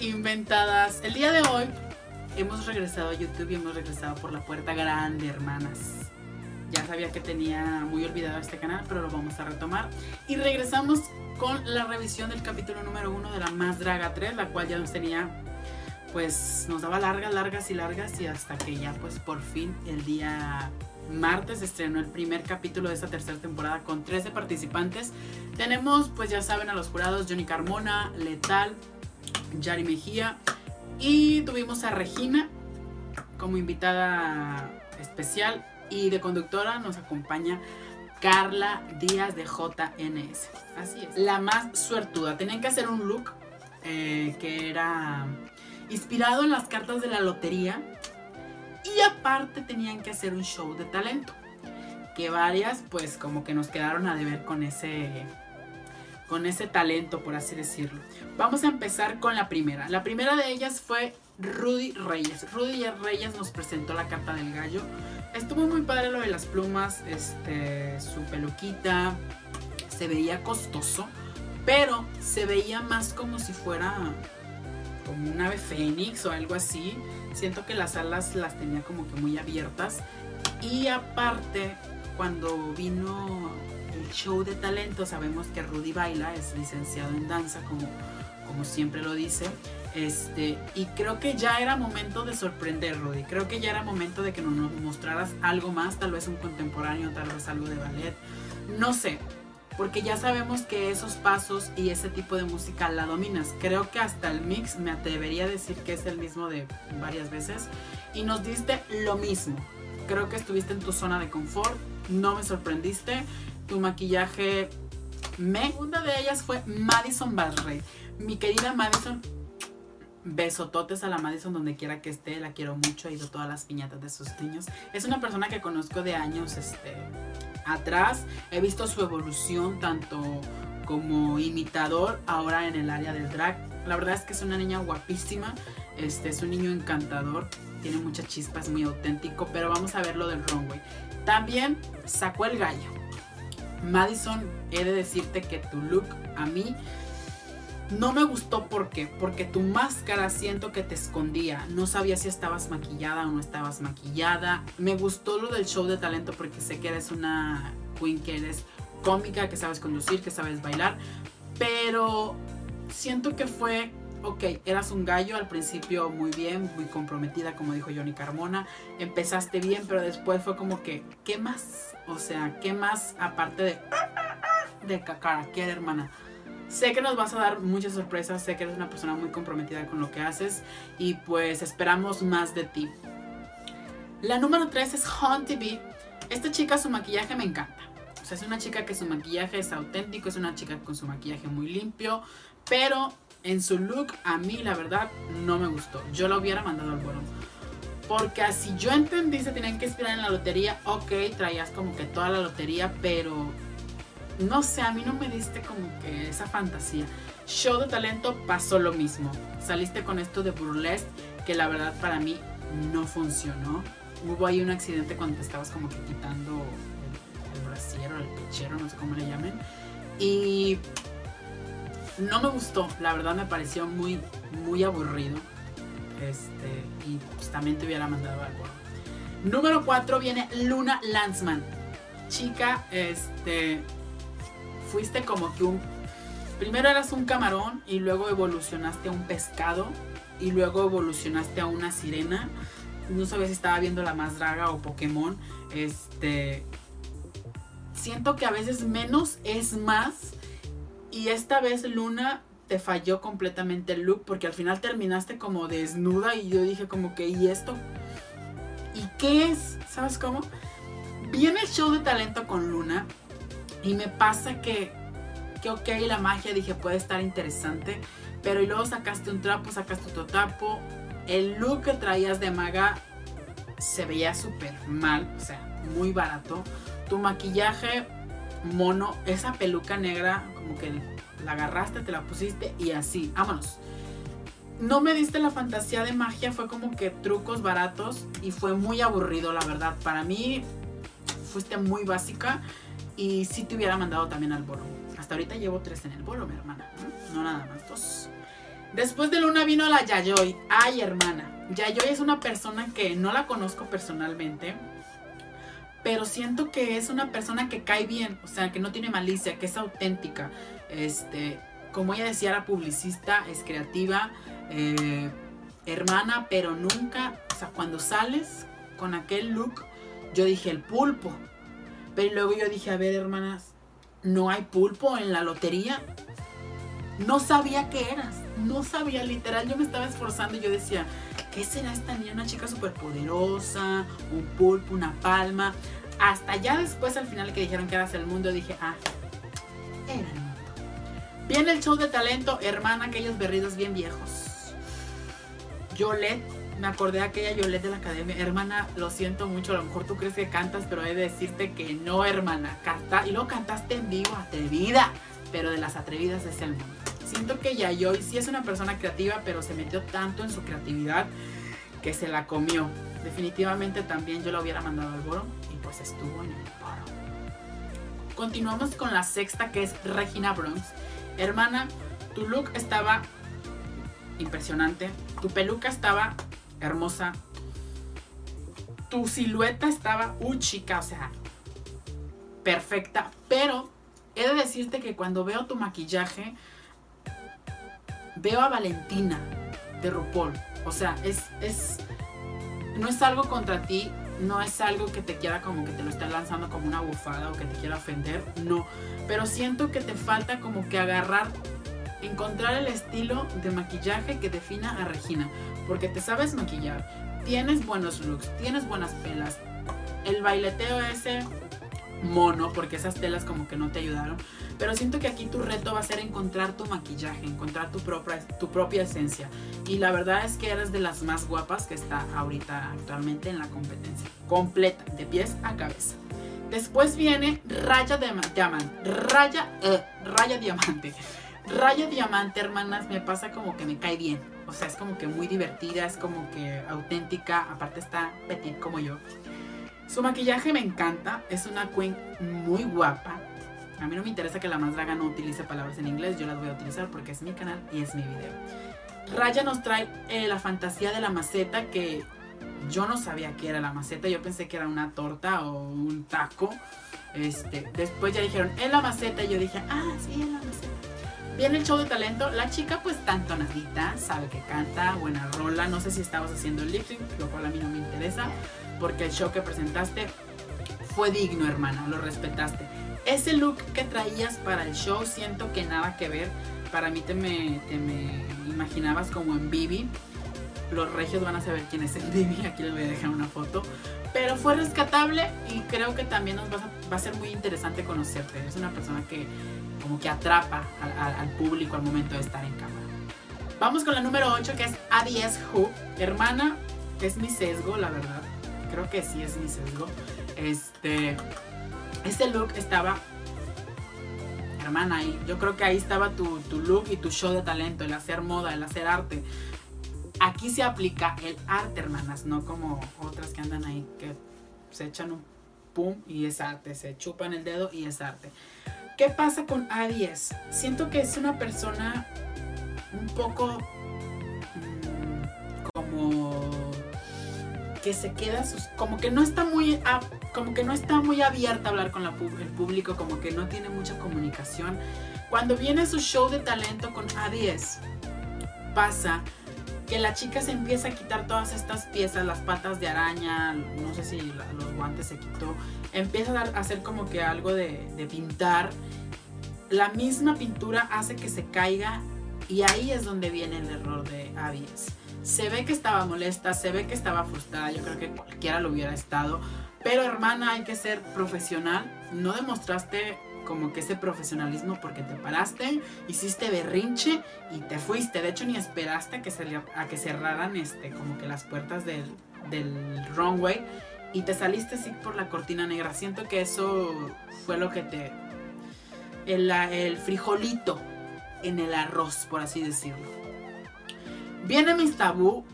inventadas. El día de hoy hemos regresado a YouTube y hemos regresado por la puerta grande, hermanas. Ya sabía que tenía muy olvidado este canal, pero lo vamos a retomar. Y regresamos con la revisión del capítulo número uno de la Más Draga 3, la cual ya nos tenía, pues nos daba largas, largas y largas y hasta que ya pues por fin el día martes estrenó el primer capítulo de esta tercera temporada con 13 participantes. Tenemos pues ya saben a los jurados Johnny Carmona, Letal, Yari Mejía y tuvimos a Regina como invitada especial y de conductora nos acompaña Carla Díaz de JNS. Así es. La más suertuda. Tenían que hacer un look eh, que era inspirado en las cartas de la lotería. Y aparte tenían que hacer un show de talento. Que varias pues como que nos quedaron a deber con ese con ese talento, por así decirlo. Vamos a empezar con la primera. La primera de ellas fue Rudy Reyes. Rudy Reyes nos presentó la carta del gallo. Estuvo muy padre lo de las plumas, este, su peluquita, se veía costoso, pero se veía más como si fuera como un ave fénix o algo así. Siento que las alas las tenía como que muy abiertas. Y aparte, cuando vino show de talento, sabemos que Rudy baila, es licenciado en danza, como, como siempre lo dice. Este, y creo que ya era momento de sorprender, Rudy. Creo que ya era momento de que nos mostraras algo más, tal vez un contemporáneo, tal vez algo de ballet. No sé, porque ya sabemos que esos pasos y ese tipo de música la dominas. Creo que hasta el mix me atrevería a decir que es el mismo de varias veces. Y nos diste lo mismo. Creo que estuviste en tu zona de confort, no me sorprendiste tu maquillaje me. Una de ellas fue Madison Barrey. Mi querida Madison, besototes a la Madison donde quiera que esté, la quiero mucho, he ido todas las piñatas de sus niños. Es una persona que conozco de años este, atrás, he visto su evolución tanto como imitador ahora en el área del drag. La verdad es que es una niña guapísima, este, es un niño encantador, tiene mucha chispa, es muy auténtico, pero vamos a ver lo del runway. También sacó el gallo. Madison, he de decirte que tu look a mí no me gustó ¿por qué? porque tu máscara siento que te escondía. No sabía si estabas maquillada o no estabas maquillada. Me gustó lo del show de talento porque sé que eres una queen que eres cómica, que sabes conducir, que sabes bailar. Pero siento que fue ok, eras un gallo al principio muy bien, muy comprometida, como dijo Johnny Carmona. Empezaste bien, pero después fue como que, ¿qué más? O sea, ¿qué más aparte de, de qué hermana? Sé que nos vas a dar muchas sorpresas, sé que eres una persona muy comprometida con lo que haces y pues esperamos más de ti. La número 3 es Hunt TV. Esta chica, su maquillaje me encanta. O sea, es una chica que su maquillaje es auténtico, es una chica con su maquillaje muy limpio, pero en su look a mí la verdad no me gustó. Yo lo hubiera mandado al vuelo. Porque así yo entendí se tenían que esperar en la lotería, ok, traías como que toda la lotería, pero no sé, a mí no me diste como que esa fantasía. Show de talento pasó lo mismo. Saliste con esto de burlesque que la verdad para mí no funcionó. Hubo ahí un accidente cuando te estabas como que quitando el, el brasiero, el pechero, no sé cómo le llamen. Y no me gustó, la verdad me pareció muy, muy aburrido. Este, y pues también te hubiera mandado algo. Número 4 viene Luna Lanzman. Chica, este, fuiste como que un... Primero eras un camarón y luego evolucionaste a un pescado y luego evolucionaste a una sirena. No sabía si estaba viendo la más draga o Pokémon. Este, siento que a veces menos es más y esta vez Luna te falló completamente el look porque al final terminaste como desnuda y yo dije como que ¿y esto? ¿Y qué es? ¿Sabes cómo? Viene el show de talento con Luna y me pasa que, que ok, la magia dije puede estar interesante, pero y luego sacaste un trapo, sacaste otro trapo, el look que traías de maga se veía súper mal, o sea, muy barato, tu maquillaje mono, esa peluca negra, como que la agarraste, te la pusiste y así, vámonos. No me diste la fantasía de magia, fue como que trucos baratos y fue muy aburrido, la verdad. Para mí fuiste muy básica y sí te hubiera mandado también al bolo. Hasta ahorita llevo tres en el bolo, mi hermana, no, nada más dos. Después de Luna vino la Yayoi. Ay, hermana. Yayoi es una persona que no la conozco personalmente. Pero siento que es una persona que cae bien. O sea, que no tiene malicia, que es auténtica. Este, como ella decía, era publicista, es creativa. Eh, hermana, pero nunca. O sea, cuando sales con aquel look, yo dije el pulpo. Pero luego yo dije, a ver, hermanas, no hay pulpo en la lotería. No sabía qué eras no sabía, literal, yo me estaba esforzando y yo decía, ¿qué será esta niña? Una chica súper poderosa, un pulpo, una palma. Hasta ya después, al final que dijeron que eras el mundo, dije, ah, era el mundo. Viene el show de talento, hermana, aquellos berridos bien viejos. Yolette, me acordé de aquella Yolette de la academia. Hermana, lo siento mucho, a lo mejor tú crees que cantas, pero he de decirte que no, hermana. Canta, y lo cantaste en vivo, atrevida. Pero de las atrevidas es el mundo. Siento que Yayoi sí es una persona creativa, pero se metió tanto en su creatividad que se la comió. Definitivamente también yo la hubiera mandado al boro y pues estuvo en el paro. Continuamos con la sexta que es Regina Bronx. Hermana, tu look estaba impresionante, tu peluca estaba hermosa, tu silueta estaba un chica, o sea, perfecta, pero he de decirte que cuando veo tu maquillaje, veo a Valentina de RuPaul. O sea, es, es, no es algo contra ti, no es algo que te quiera como que te lo esté lanzando como una bufada o que te quiera ofender, no. Pero siento que te falta como que agarrar, encontrar el estilo de maquillaje que defina a Regina. Porque te sabes maquillar, tienes buenos looks, tienes buenas pelas. El baileteo ese mono, porque esas telas como que no te ayudaron. Pero siento que aquí tu reto va a ser encontrar tu maquillaje, encontrar tu propia, tu propia esencia. Y la verdad es que eres de las más guapas que está ahorita actualmente en la competencia. Completa, de pies a cabeza. Después viene Raya de Diamante. Raya, eh, Raya Diamante. Raya Diamante, hermanas, me pasa como que me cae bien. O sea, es como que muy divertida, es como que auténtica. Aparte está petit como yo. Su maquillaje me encanta, es una queen muy guapa. A mí no me interesa que la más draga no utilice palabras en inglés, yo las voy a utilizar porque es mi canal y es mi video. Raya nos trae eh, la fantasía de la maceta que yo no sabía que era la maceta, yo pensé que era una torta o un taco. Este, después ya dijeron, es la maceta y yo dije, ah, sí, es la maceta. Viene el show de talento, la chica pues tan tonadita, sabe que canta, buena rola, no sé si estabas haciendo el lip sync, lo cual a mí no me interesa porque el show que presentaste fue digno, hermana, lo respetaste. Ese look que traías para el show siento que nada que ver. Para mí te me, te me imaginabas como en Bibi. Los regios van a saber quién es el Bibi, aquí les voy a dejar una foto. Pero fue rescatable y creo que también nos va a, ser muy interesante conocerte. Es una persona que como que atrapa al, público al momento de estar en cámara. Vamos con la número 8 que es A10 Who. Hermana, es mi sesgo, la verdad creo que sí es mi sesgo. Este, este look estaba, hermana, yo creo que ahí estaba tu, tu look y tu show de talento, el hacer moda, el hacer arte. Aquí se aplica el arte, hermanas, no como otras que andan ahí que se echan un pum y es arte, se chupan el dedo y es arte. ¿Qué pasa con A10? Siento que es una persona un poco que se queda sus, como que no está muy como que no está muy abierta a hablar con el público, como que no tiene mucha comunicación. Cuando viene su show de talento con A10, pasa que la chica se empieza a quitar todas estas piezas, las patas de araña, no sé si los guantes se quitó, empieza a hacer como que algo de, de pintar. La misma pintura hace que se caiga y ahí es donde viene el error de A10 se ve que estaba molesta, se ve que estaba frustrada, yo creo que cualquiera lo hubiera estado. Pero hermana, hay que ser profesional. No demostraste como que ese profesionalismo porque te paraste, hiciste berrinche y te fuiste. De hecho, ni esperaste a que, a que cerraran este, como que las puertas del, del runway y te saliste así por la cortina negra. Siento que eso fue lo que te... El, el frijolito en el arroz, por así decirlo. Viene Miss Tabú,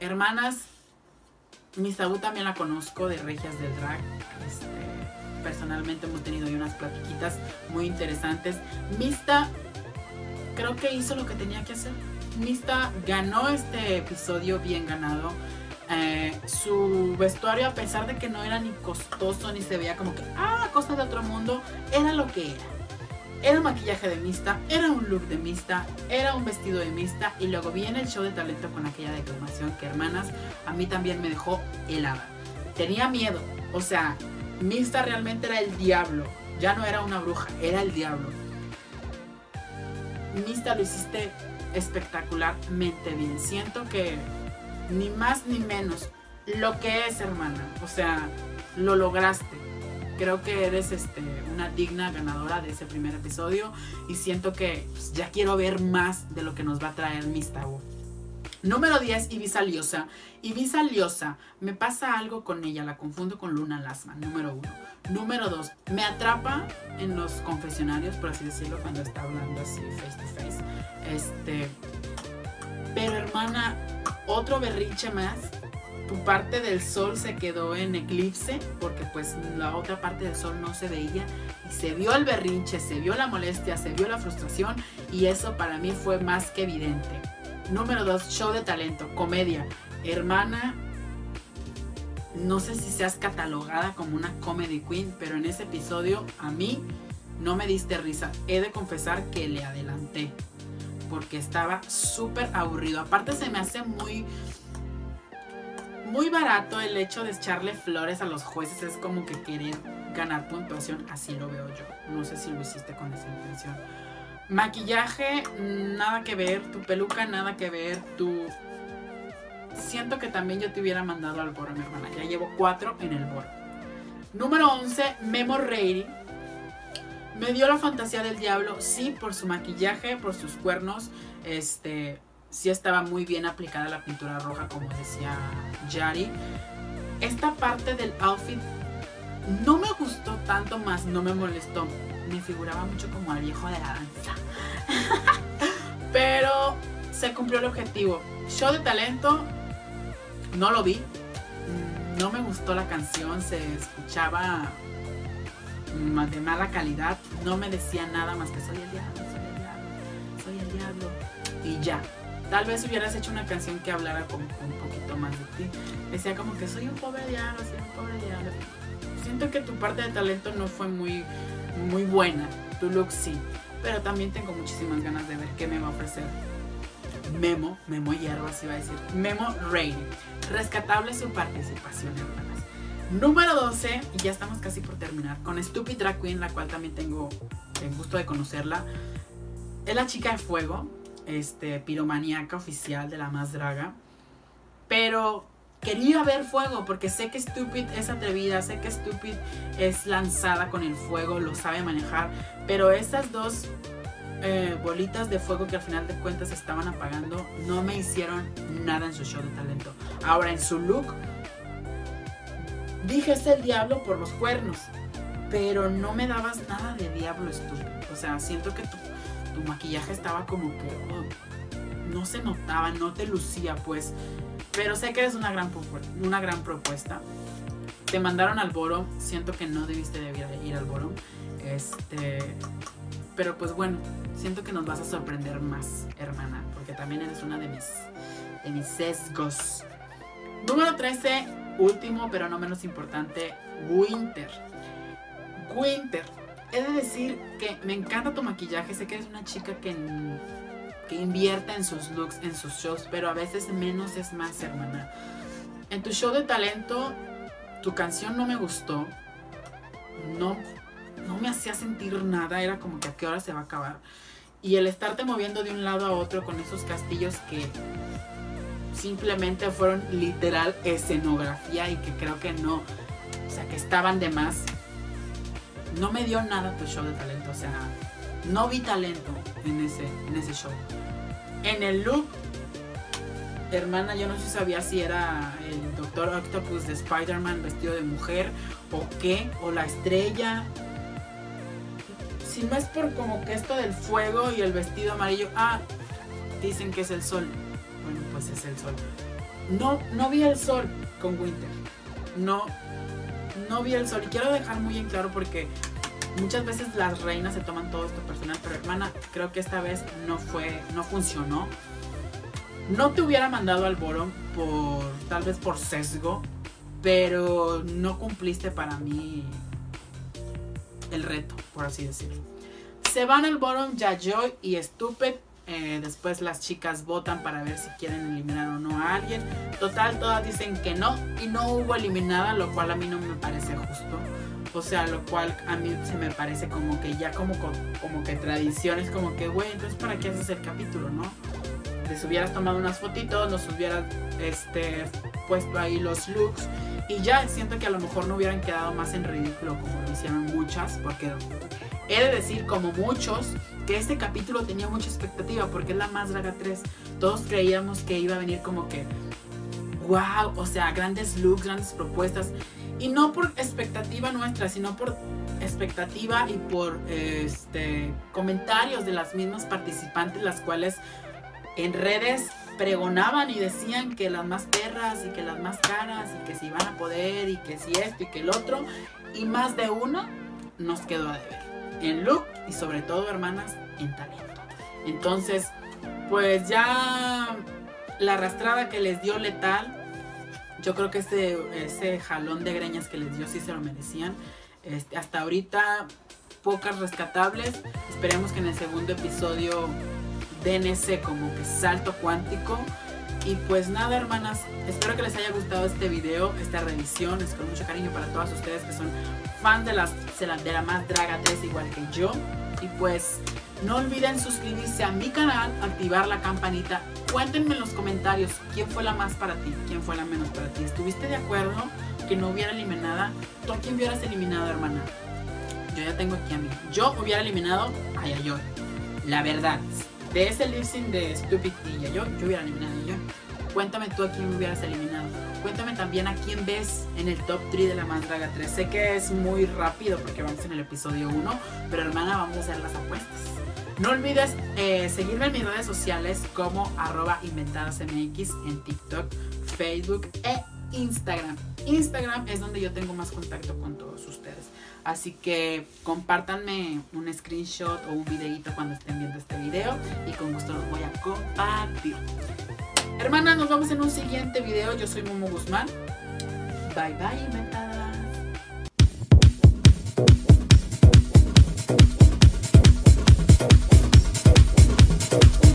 hermanas. Miss Tabú también la conozco de Regias del Drag. Este, personalmente hemos tenido ahí unas platiquitas muy interesantes. Mista creo que hizo lo que tenía que hacer. Mista ganó este episodio bien ganado. Eh, su vestuario, a pesar de que no era ni costoso ni se veía como que, ah, cosa de otro mundo, era lo que era. Era un maquillaje de Mista, era un look de Mista, era un vestido de Mista y luego viene el show de talento con aquella declamación que hermanas a mí también me dejó helada. Tenía miedo, o sea, Mista realmente era el diablo, ya no era una bruja, era el diablo. Mista lo hiciste espectacularmente bien. Siento que ni más ni menos lo que es, hermana. O sea, lo lograste. Creo que eres este, una digna ganadora de ese primer episodio y siento que pues, ya quiero ver más de lo que nos va a traer Mista Número 10, Ibiza Liosa. Ibiza Liosa, me pasa algo con ella, la confundo con Luna Lasma, número 1. Número 2, me atrapa en los confesionarios, por así decirlo, cuando está hablando así face to face. Este, pero hermana, otro berrinche más. Parte del sol se quedó en eclipse porque pues la otra parte del sol no se veía y se vio el berrinche, se vio la molestia, se vio la frustración y eso para mí fue más que evidente. Número 2, show de talento, comedia. Hermana, no sé si seas catalogada como una comedy queen, pero en ese episodio a mí no me diste risa. He de confesar que le adelanté porque estaba súper aburrido. Aparte se me hace muy muy barato el hecho de echarle flores a los jueces. Es como que querer ganar puntuación. Así lo veo yo. No sé si lo hiciste con esa intención. Maquillaje, nada que ver. Tu peluca, nada que ver. Tu... Siento que también yo te hubiera mandado al boro, mi hermana. Ya llevo cuatro en el boro. Número 11, Memo Ready. Me dio la fantasía del diablo, sí, por su maquillaje, por sus cuernos. Este, sí estaba muy bien aplicada la pintura roja, como decía Yari. Esta parte del outfit no me gustó tanto, más no me molestó. Me figuraba mucho como al viejo de la danza. Pero se cumplió el objetivo. Show de talento, no lo vi. No me gustó la canción, se escuchaba de mala calidad. No me decía nada más que soy el diablo, soy el diablo, soy el diablo. Y ya. Tal vez hubieras hecho una canción que hablara como un poquito más de ti. Decía como que soy un pobre diablo, soy un pobre diablo. Siento que tu parte de talento no fue muy, muy buena. Tu look sí. Pero también tengo muchísimas ganas de ver qué me va a ofrecer. Memo, Memo Hierro, así va a decir. Memo Rain. Rescatable su participación, hermanas. Número 12, y ya estamos casi por terminar, con Stupid Drag Queen, la cual también tengo el gusto de conocerla. Es la chica de fuego, este, piromaníaca oficial de la más draga. Pero quería ver fuego porque sé que Stupid es atrevida, sé que Stupid es lanzada con el fuego, lo sabe manejar. Pero esas dos eh, bolitas de fuego que al final de cuentas estaban apagando no me hicieron nada en su show de talento. Ahora en su look dije es el diablo por los cuernos, pero no me dabas nada de diablo estúpido. O sea, siento que tu tu maquillaje estaba como que oh, no se notaba, no te lucía, pues. Pero sé que eres una gran, una gran propuesta. Te mandaron al Boro, siento que no debiste de ir al Boro. Este, pero pues bueno, siento que nos vas a sorprender más, hermana, porque también eres una de mis, de mis sesgos. Número 13, último pero no menos importante, Winter. Winter, he de decir que me encanta tu maquillaje. Sé que eres una chica que, que invierte en sus looks, en sus shows, pero a veces menos es más, hermana. En tu show de talento, tu canción no me gustó. No, no me hacía sentir nada. Era como que a qué hora se va a acabar. Y el estarte moviendo de un lado a otro con esos castillos que simplemente fueron literal escenografía y que creo que no, o sea, que estaban de más no me dio nada tu show de talento. O sea, no vi talento en ese, en ese show. En el look, hermana, yo no sé sabía si era el Doctor Octopus de Spider-Man vestido de mujer o qué, o la estrella. Si no es por como que esto del fuego y el vestido amarillo, ah, dicen que es el sol. Bueno, pues es el sol. No, no vi el sol con Winter. No, no vi el sol. Y quiero dejar muy en claro porque muchas veces las reinas se toman todo esto personal, pero hermana, creo que esta vez no fue, no funcionó. No te hubiera mandado al Borom por tal vez por sesgo, pero no cumpliste para mí el reto, por así decirlo. Se van al Borom Yajoy y Stupid. Eh, después las chicas votan para ver si quieren eliminar o no a alguien. Total, todas dicen que no y no hubo eliminada, lo cual a mí no me parece justo. O sea, lo cual a mí se me parece como que ya como, como que tradiciones, como que, güey, entonces ¿para qué haces el capítulo, no? Les hubieras tomado unas fotitos, nos hubieras este, puesto ahí los looks y ya siento que a lo mejor no hubieran quedado más en ridículo como lo hicieron muchas, porque he de decir, como muchos, que este capítulo tenía mucha expectativa porque es la más draga 3. Todos creíamos que iba a venir como que, wow, o sea, grandes looks, grandes propuestas. Y no por expectativa nuestra, sino por expectativa y por este, comentarios de las mismas participantes, las cuales en redes pregonaban y decían que las más perras y que las más caras y que si iban a poder y que si esto y que el otro. Y más de uno nos quedó a deber. En look y sobre todo, hermanas, en talento. Entonces, pues ya la arrastrada que les dio letal, yo creo que ese, ese jalón de greñas que les dio sí se lo merecían. Este, hasta ahorita pocas rescatables. Esperemos que en el segundo episodio den ese como que salto cuántico. Y pues nada, hermanas, espero que les haya gustado este video, esta revisión. Es con mucho cariño para todas ustedes que son fans de, las, de la más Draga 3 igual que yo. Y pues no olviden suscribirse a mi canal, activar la campanita. Cuéntenme en los comentarios quién fue la más para ti, quién fue la menos para ti. ¿Estuviste de acuerdo que no hubiera eliminada? ¿Tú a quién hubieras eliminado, hermana? Yo ya tengo aquí a mí. Yo hubiera eliminado a Yayoi. La verdad de ese lip de Stupid y yo, yo hubiera eliminado yo. Cuéntame tú a quién hubieras eliminado. Cuéntame también a quién ves en el top 3 de la Más Draga 3. Sé que es muy rápido porque vamos en el episodio 1, pero hermana, vamos a hacer las apuestas. No olvides eh, seguirme en mis redes sociales como arroba inventadasmx en TikTok, Facebook e Instagram. Instagram es donde yo tengo más contacto con todos ustedes. Así que compártanme un screenshot o un videito cuando estén viendo este video y con gusto los voy a compartir. Hermanas, nos vemos en un siguiente video. Yo soy Momo Guzmán. Bye bye.